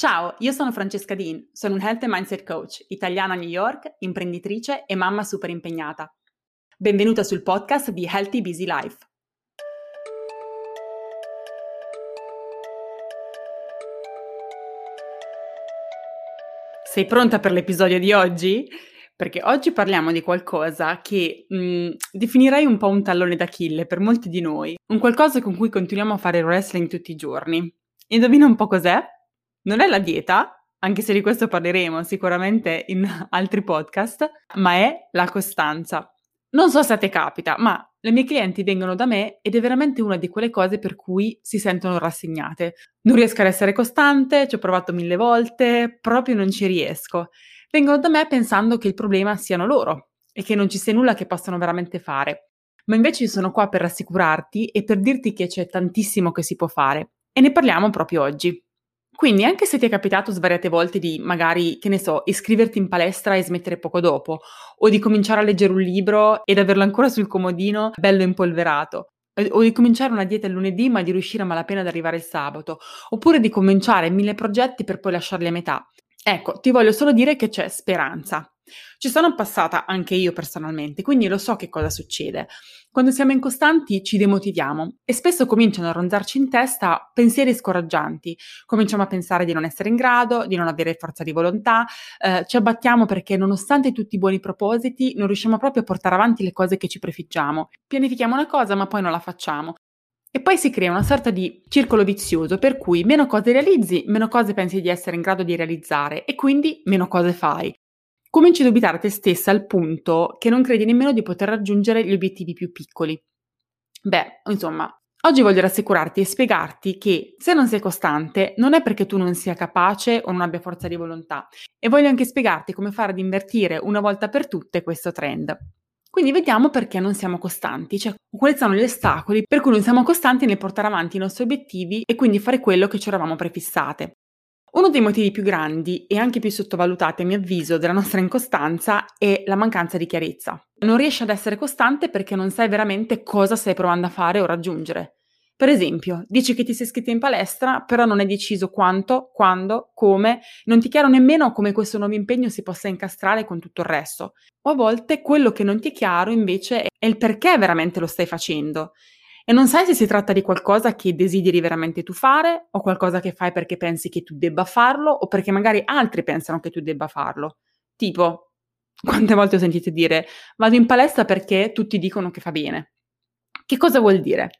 Ciao, io sono Francesca Dean, sono un Health and Mindset Coach, italiana a New York, imprenditrice e mamma super impegnata. Benvenuta sul podcast di Healthy Busy Life. Sei pronta per l'episodio di oggi? Perché oggi parliamo di qualcosa che mh, mm, definirei un po' un tallone d'Achille per molti di noi, un qualcosa con cui continuiamo a fare wrestling tutti i giorni. Indovina un po' cos'è? Non è la dieta, anche se di questo parleremo sicuramente in altri podcast, ma è la costanza. Non so se a te capita, ma le mie clienti vengono da me ed è veramente una di quelle cose per cui si sentono rassegnate. Non riesco ad essere costante, ci ho provato mille volte, proprio non ci riesco. Vengono da me pensando che il problema siano loro e che non ci sia nulla che possano veramente fare. Ma invece sono qua per rassicurarti e per dirti che c'è tantissimo che si può fare. E ne parliamo proprio oggi. Quindi anche se ti è capitato svariate volte di magari, che ne so, iscriverti in palestra e smettere poco dopo, o di cominciare a leggere un libro ed averlo ancora sul comodino bello impolverato, o di cominciare una dieta il lunedì ma di riuscire a malapena ad arrivare il sabato, oppure di cominciare mille progetti per poi lasciarli a metà. Ecco, ti voglio solo dire che c'è speranza. Ci sono passata anche io personalmente, quindi lo so che cosa succede. Quando siamo incostanti ci demotiviamo e spesso cominciano a ronzarci in testa pensieri scoraggianti. Cominciamo a pensare di non essere in grado, di non avere forza di volontà, eh, ci abbattiamo perché nonostante tutti i buoni propositi non riusciamo proprio a portare avanti le cose che ci prefiggiamo. Pianifichiamo una cosa ma poi non la facciamo. E poi si crea una sorta di circolo vizioso per cui meno cose realizzi, meno cose pensi di essere in grado di realizzare e quindi meno cose fai cominci a dubitare te stessa al punto che non credi nemmeno di poter raggiungere gli obiettivi più piccoli. Beh, insomma, oggi voglio rassicurarti e spiegarti che se non sei costante non è perché tu non sia capace o non abbia forza di volontà e voglio anche spiegarti come fare ad invertire una volta per tutte questo trend. Quindi vediamo perché non siamo costanti, cioè quali sono gli ostacoli per cui non siamo costanti nel portare avanti i nostri obiettivi e quindi fare quello che ci eravamo prefissate. Uno dei motivi più grandi e anche più sottovalutati, a mio avviso, della nostra incostanza è la mancanza di chiarezza. Non riesci ad essere costante perché non sai veramente cosa stai provando a fare o raggiungere. Per esempio, dici che ti sei iscritto in palestra, però non hai deciso quanto, quando, come, non ti chiaro nemmeno come questo nuovo impegno si possa incastrare con tutto il resto. O a volte quello che non ti è chiaro invece è il perché veramente lo stai facendo e non sai se si tratta di qualcosa che desideri veramente tu fare o qualcosa che fai perché pensi che tu debba farlo o perché magari altri pensano che tu debba farlo. Tipo, quante volte ho sentito dire vado in palestra perché tutti dicono che fa bene. Che cosa vuol dire?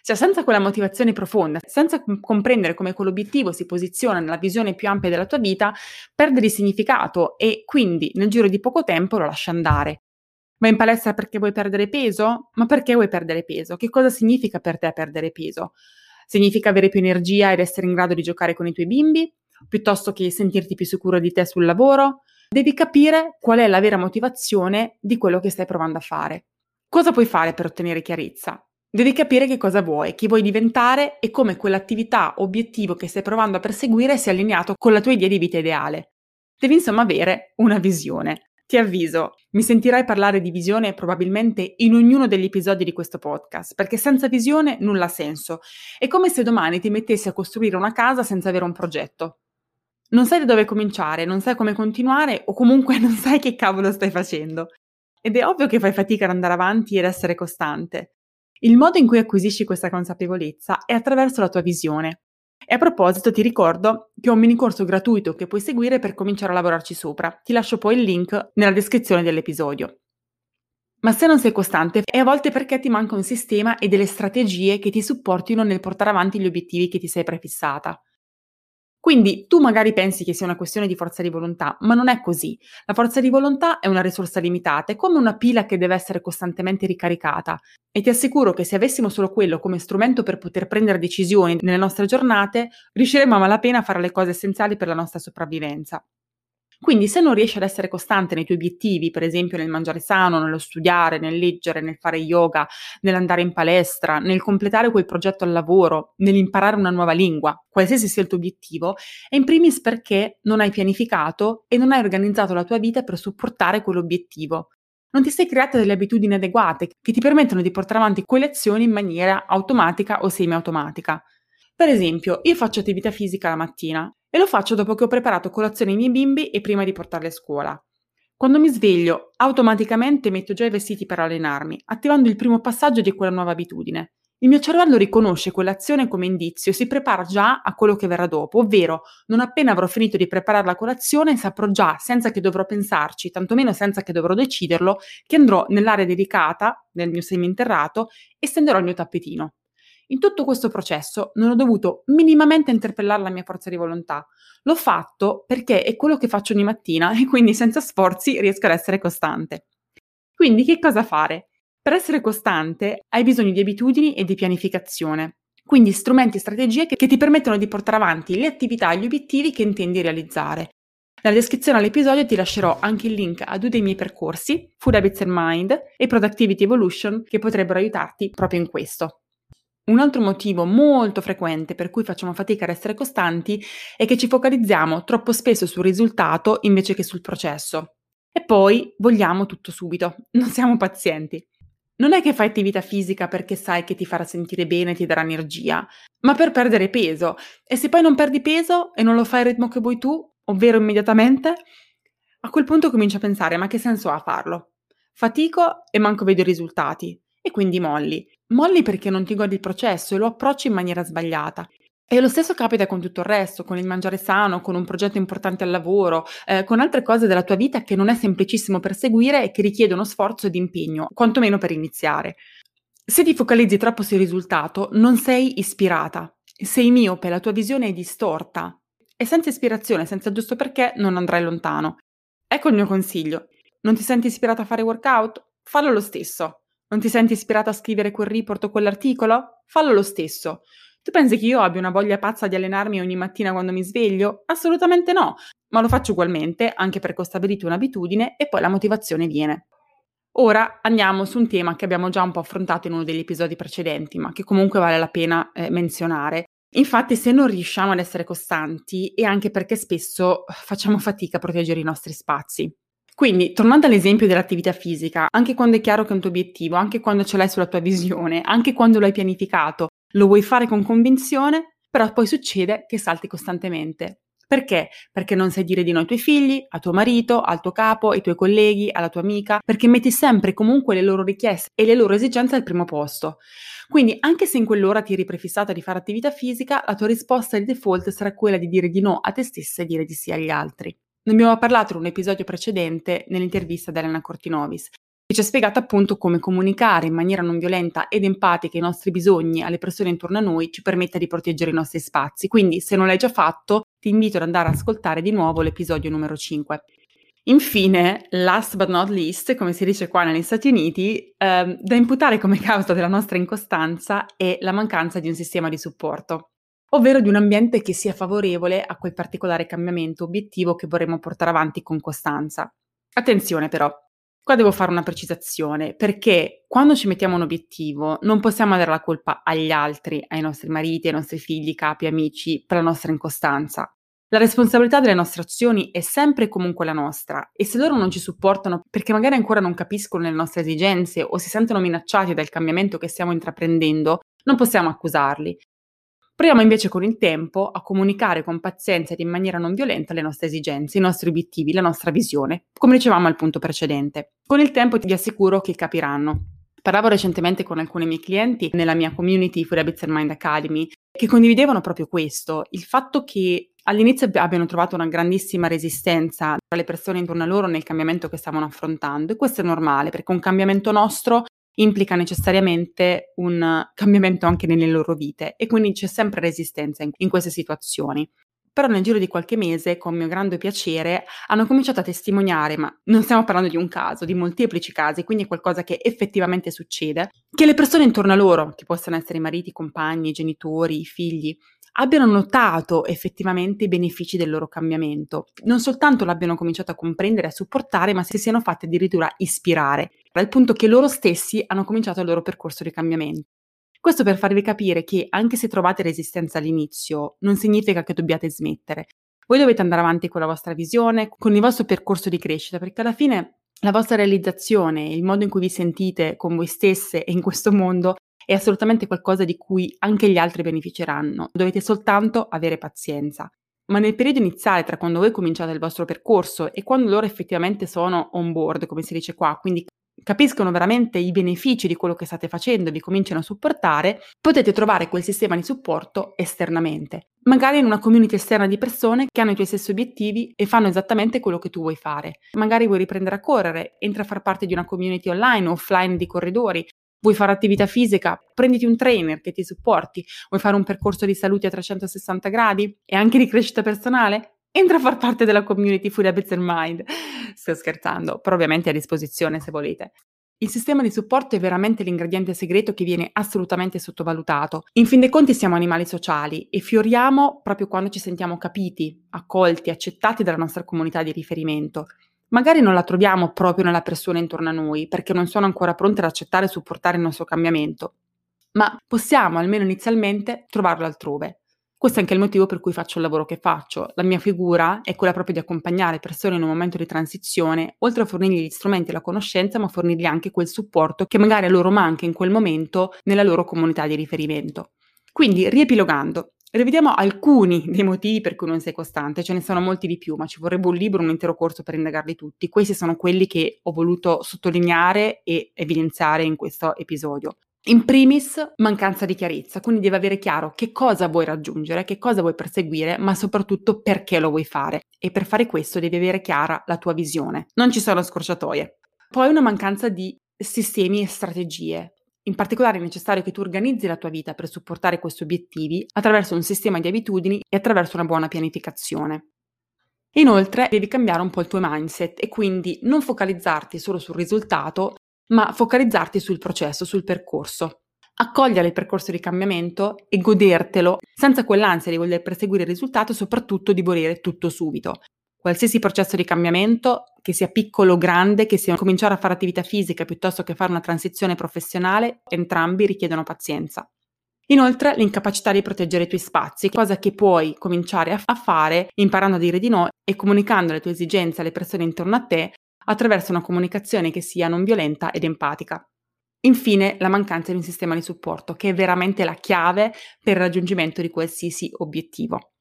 Cioè, senza quella motivazione profonda, senza comprendere come quell'obiettivo si posiziona nella visione più ampia della tua vita, perde di significato e quindi nel giro di poco tempo lo lascia andare. Vai in palestra perché vuoi perdere peso? Ma perché vuoi perdere peso? Che cosa significa per te perdere peso? Significa avere più energia ed essere in grado di giocare con i tuoi bimbi? Piuttosto che sentirti più sicuro di te sul lavoro? Devi capire qual è la vera motivazione di quello che stai provando a fare. Cosa puoi fare per ottenere chiarezza? Devi capire che cosa vuoi, chi vuoi diventare e come quell'attività obiettivo che stai provando a perseguire sia allineato con la tua idea di vita ideale. Devi insomma avere una visione. Ti avviso, mi sentirai parlare di visione probabilmente in ognuno degli episodi di questo podcast, perché senza visione nulla ha senso. È come se domani ti mettessi a costruire una casa senza avere un progetto. Non sai da dove cominciare, non sai come continuare o comunque non sai che cavolo stai facendo. Ed è ovvio che fai fatica ad andare avanti ed essere costante. Il modo in cui acquisisci questa consapevolezza è attraverso la tua visione. E a proposito ti ricordo che ho un mini corso gratuito che puoi seguire per cominciare a lavorarci sopra. Ti lascio poi il link nella descrizione dell'episodio. Ma se non sei costante è a volte perché ti manca un sistema e delle strategie che ti supportino nel portare avanti gli obiettivi che ti sei prefissata. Quindi tu magari pensi che sia una questione di forza di volontà, ma non è così. La forza di volontà è una risorsa limitata, è come una pila che deve essere costantemente ricaricata. E ti assicuro che se avessimo solo quello come strumento per poter prendere decisioni nelle nostre giornate, riusciremmo a malapena a fare le cose essenziali per la nostra sopravvivenza. Quindi se non riesci ad essere costante nei tuoi obiettivi, per esempio nel mangiare sano, nello studiare, nel leggere, nel fare yoga, nell'andare in palestra, nel completare quel progetto al lavoro, nell'imparare una nuova lingua, qualsiasi sia il tuo obiettivo, è in primis perché non hai pianificato e non hai organizzato la tua vita per supportare quell'obiettivo. Non ti sei creata delle abitudini adeguate che ti permettono di portare avanti quelle azioni in maniera automatica o semiautomatica. Per esempio, io faccio attività fisica la mattina E lo faccio dopo che ho preparato colazione ai miei bimbi e prima di portarli a scuola. Quando mi sveglio, automaticamente metto già i vestiti per allenarmi, attivando il primo passaggio di quella nuova abitudine. Il mio cervello riconosce quell'azione come indizio e si prepara già a quello che verrà dopo, ovvero non appena avrò finito di preparare la colazione saprò già, senza che dovrò pensarci, tantomeno senza che dovrò deciderlo, che andrò nell'area dedicata, nel mio seminterrato, e stenderò il mio tappetino. In tutto questo processo non ho dovuto minimamente interpellare la mia forza di volontà. L'ho fatto perché è quello che faccio ogni mattina e quindi senza sforzi riesco ad essere costante. Quindi che cosa fare? Per essere costante hai bisogno di abitudini e di pianificazione, quindi strumenti e strategie che, che ti permettono di portare avanti le attività e gli obiettivi che intendi realizzare. Nella descrizione all'episodio ti lascerò anche il link a due dei miei percorsi, Food Habits and Mind e Productivity Evolution, che potrebbero aiutarti proprio in questo. Un altro motivo molto frequente per cui facciamo fatica ad essere costanti è che ci focalizziamo troppo spesso sul risultato invece che sul processo. E poi vogliamo tutto subito, non siamo pazienti. Non è che fai attività fisica perché sai che ti farà sentire bene e ti darà energia, ma per perdere peso. E se poi non perdi peso e non lo fai al ritmo che vuoi tu, ovvero immediatamente, a quel punto cominci a pensare: ma che senso ha farlo? Fatico e manco vedo i risultati. E quindi molli. Molli perché non ti godi il processo e lo approcci in maniera sbagliata. E lo stesso capita con tutto il resto, con il mangiare sano, con un progetto importante al lavoro, eh, con altre cose della tua vita che non è semplicissimo perseguire e che richiedono sforzo ed impegno, quantomeno per iniziare. Se ti focalizzi troppo sul risultato, non sei ispirata, sei miope, la tua visione è distorta e senza ispirazione, senza giusto perché, non andrai lontano. Ecco il mio consiglio. Non ti senti ispirata a fare workout? Fallo lo stesso. Non ti senti ispirata a scrivere quel report o quell'articolo? Fallo lo stesso. Tu pensi che io abbia una voglia pazza di allenarmi ogni mattina quando mi sveglio? Assolutamente no, ma lo faccio ugualmente, anche perché ho stabilito un'abitudine e poi la motivazione viene. Ora andiamo su un tema che abbiamo già un po' affrontato in uno degli episodi precedenti, ma che comunque vale la pena eh, menzionare. Infatti, se non riusciamo ad essere costanti è anche perché spesso facciamo fatica a proteggere i nostri spazi. Quindi, tornando all'esempio dell'attività fisica, anche quando è chiaro che è un tuo obiettivo, anche quando ce l'hai sulla tua visione, anche quando lo hai pianificato, lo vuoi fare con convinzione, però poi succede che salti costantemente. Perché? Perché non sai dire di no ai tuoi figli, a tuo marito, al tuo capo, ai tuoi colleghi, alla tua amica, perché metti sempre comunque le loro richieste e le loro esigenze al primo posto. Quindi, anche se in quell'ora ti eri prefissata di fare attività fisica, la tua risposta di default sarà quella di dire di no a te stessa e dire di sì agli altri. Ne abbiamo parlato in un episodio precedente nell'intervista di Elena Cortinovis che ci ha spiegato appunto come comunicare in maniera non violenta ed empatica i nostri bisogni alle persone intorno a noi ci permetta di proteggere i nostri spazi. Quindi, se non l'hai già fatto, ti invito ad andare ad ascoltare di nuovo l'episodio numero 5. Infine, last but not least, come si dice qua negli Stati Uniti, ehm, da imputare come causa della nostra incostanza è la mancanza di un sistema di supporto, ovvero di un ambiente che sia favorevole a quel particolare cambiamento obiettivo che vorremmo portare avanti con costanza. Attenzione però, Qua devo fare una precisazione, perché quando ci mettiamo un obiettivo non possiamo dare la colpa agli altri, ai nostri mariti, ai nostri figli, capi, amici, per la nostra incostanza. La responsabilità delle nostre azioni è sempre e comunque la nostra e se loro non ci supportano perché magari ancora non capiscono le nostre esigenze o si sentono minacciati dal cambiamento che stiamo intraprendendo, non possiamo accusarli. Proviamo invece con il tempo a comunicare con pazienza ed in maniera non violenta le nostre esigenze, i nostri obiettivi, la nostra visione, come dicevamo al punto precedente. Con il tempo ti assicuro che capiranno. Parlavo recentemente con alcuni miei clienti nella mia community Food Habits and Mind Academy che condividevano proprio questo, il fatto che all'inizio abbiano trovato una grandissima resistenza tra le persone intorno a loro nel cambiamento che stavano affrontando e questo è normale perché un cambiamento nostro implica necessariamente un cambiamento anche nelle loro vite e quindi c'è sempre resistenza in, in queste situazioni. Però nel giro di qualche mese, con mio grande piacere, hanno cominciato a testimoniare, ma non stiamo parlando di un caso, di molteplici casi, quindi è qualcosa che effettivamente succede, che le persone intorno a loro, che possono essere i mariti, i compagni, i genitori, i figli, abbiano notato effettivamente i benefici del loro cambiamento. Non soltanto l'abbiano cominciato a comprendere e a supportare, ma si siano fatti addirittura ispirare, al punto che loro stessi hanno cominciato il loro percorso di cambiamento. Questo per farvi capire che anche se trovate resistenza all'inizio, non significa che dobbiate smettere. Voi dovete andare avanti con la vostra visione, con il vostro percorso di crescita, perché alla fine la vostra realizzazione, il modo in cui vi sentite con voi stesse e in questo mondo è assolutamente qualcosa di cui anche gli altri beneficeranno. Dovete soltanto avere pazienza. ma nel periodo iniziale tra quando voi cominciate il vostro percorso e quando loro effettivamente sono on board, come si dice qua, quindi capiscono veramente i benefici di quello che state facendo e vi cominciano a supportare, potete trovare quel sistema di supporto esternamente, magari in una community esterna di persone che hanno i tuoi stessi obiettivi e fanno esattamente quello che tu vuoi fare. Magari vuoi riprendere a correre, entra a far parte di una community online offline di corridori, vuoi fare attività fisica, prenditi un trainer che ti supporti, vuoi fare un percorso di salute a 360 gradi e anche di crescita personale? entra a far parte della community Full Habits and Mind. Sto scherzando, però ovviamente è a disposizione se volete. Il sistema di supporto è veramente l'ingrediente segreto che viene assolutamente sottovalutato. In fin dei conti siamo animali sociali e fioriamo proprio quando ci sentiamo capiti, accolti, accettati dalla nostra comunità di riferimento. Magari non la troviamo proprio nella persona intorno a noi, perché non sono ancora pronte ad accettare e supportare il nostro cambiamento, ma possiamo almeno inizialmente trovarlo altrove. Questo è anche il motivo per cui faccio il lavoro che faccio. La mia figura è quella proprio di accompagnare persone in un momento di transizione, oltre a fornirgli gli strumenti e la conoscenza, ma fornirgli anche quel supporto che magari a loro manca in quel momento nella loro comunità di riferimento. Quindi, riepilogando, Rivediamo alcuni dei motivi per cui non sei costante, ce ne sono molti di più, ma ci vorrebbe un libro, un intero corso per indagarli tutti. Questi sono quelli che ho voluto sottolineare e evidenziare in questo episodio. In primis, mancanza di chiarezza, quindi devi avere chiaro che cosa vuoi raggiungere, che cosa vuoi perseguire, ma soprattutto perché lo vuoi fare. E per fare questo devi avere chiara la tua visione. Non ci sono scorciatoie. Poi una mancanza di sistemi e strategie. In particolare è necessario che tu organizzi la tua vita per supportare questi obiettivi attraverso un sistema di abitudini e attraverso una buona pianificazione. Inoltre devi cambiare un po' il tuo mindset e quindi non focalizzarti solo sul risultato, ma focalizzarti sul processo, sul percorso. Accogliere il percorso di cambiamento e godertelo senza quell'ansia di voler perseguire il risultato e soprattutto di volere tutto subito. Qualsiasi processo di cambiamento, che sia piccolo o grande, che sia cominciare a fare attività fisica piuttosto che fare una transizione professionale, entrambi richiedono pazienza. Inoltre, l'incapacità di proteggere i tuoi spazi, cosa che puoi cominciare a fare imparando a dire di no e comunicando le tue esigenze alle persone intorno a te attraverso una comunicazione che sia non violenta ed empatica. Infine, la mancanza di un sistema di supporto, che è veramente la chiave per il raggiungimento di qualsiasi obiettivo.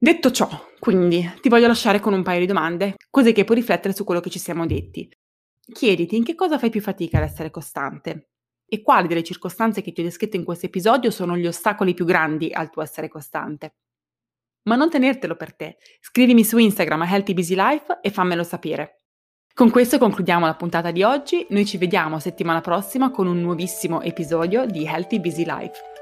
Detto ciò, quindi, ti voglio lasciare con un paio di domande, così che puoi riflettere su quello che ci siamo detti. Chiediti in che cosa fai più fatica ad essere costante e quali delle circostanze che ti ho descritto in questo episodio sono gli ostacoli più grandi al tuo essere costante. Ma non tenertelo per te, scrivimi su Instagram a Healthy Busy Life e fammelo sapere. Con questo concludiamo la puntata di oggi, noi ci vediamo settimana prossima con un nuovissimo episodio di Healthy Busy Life.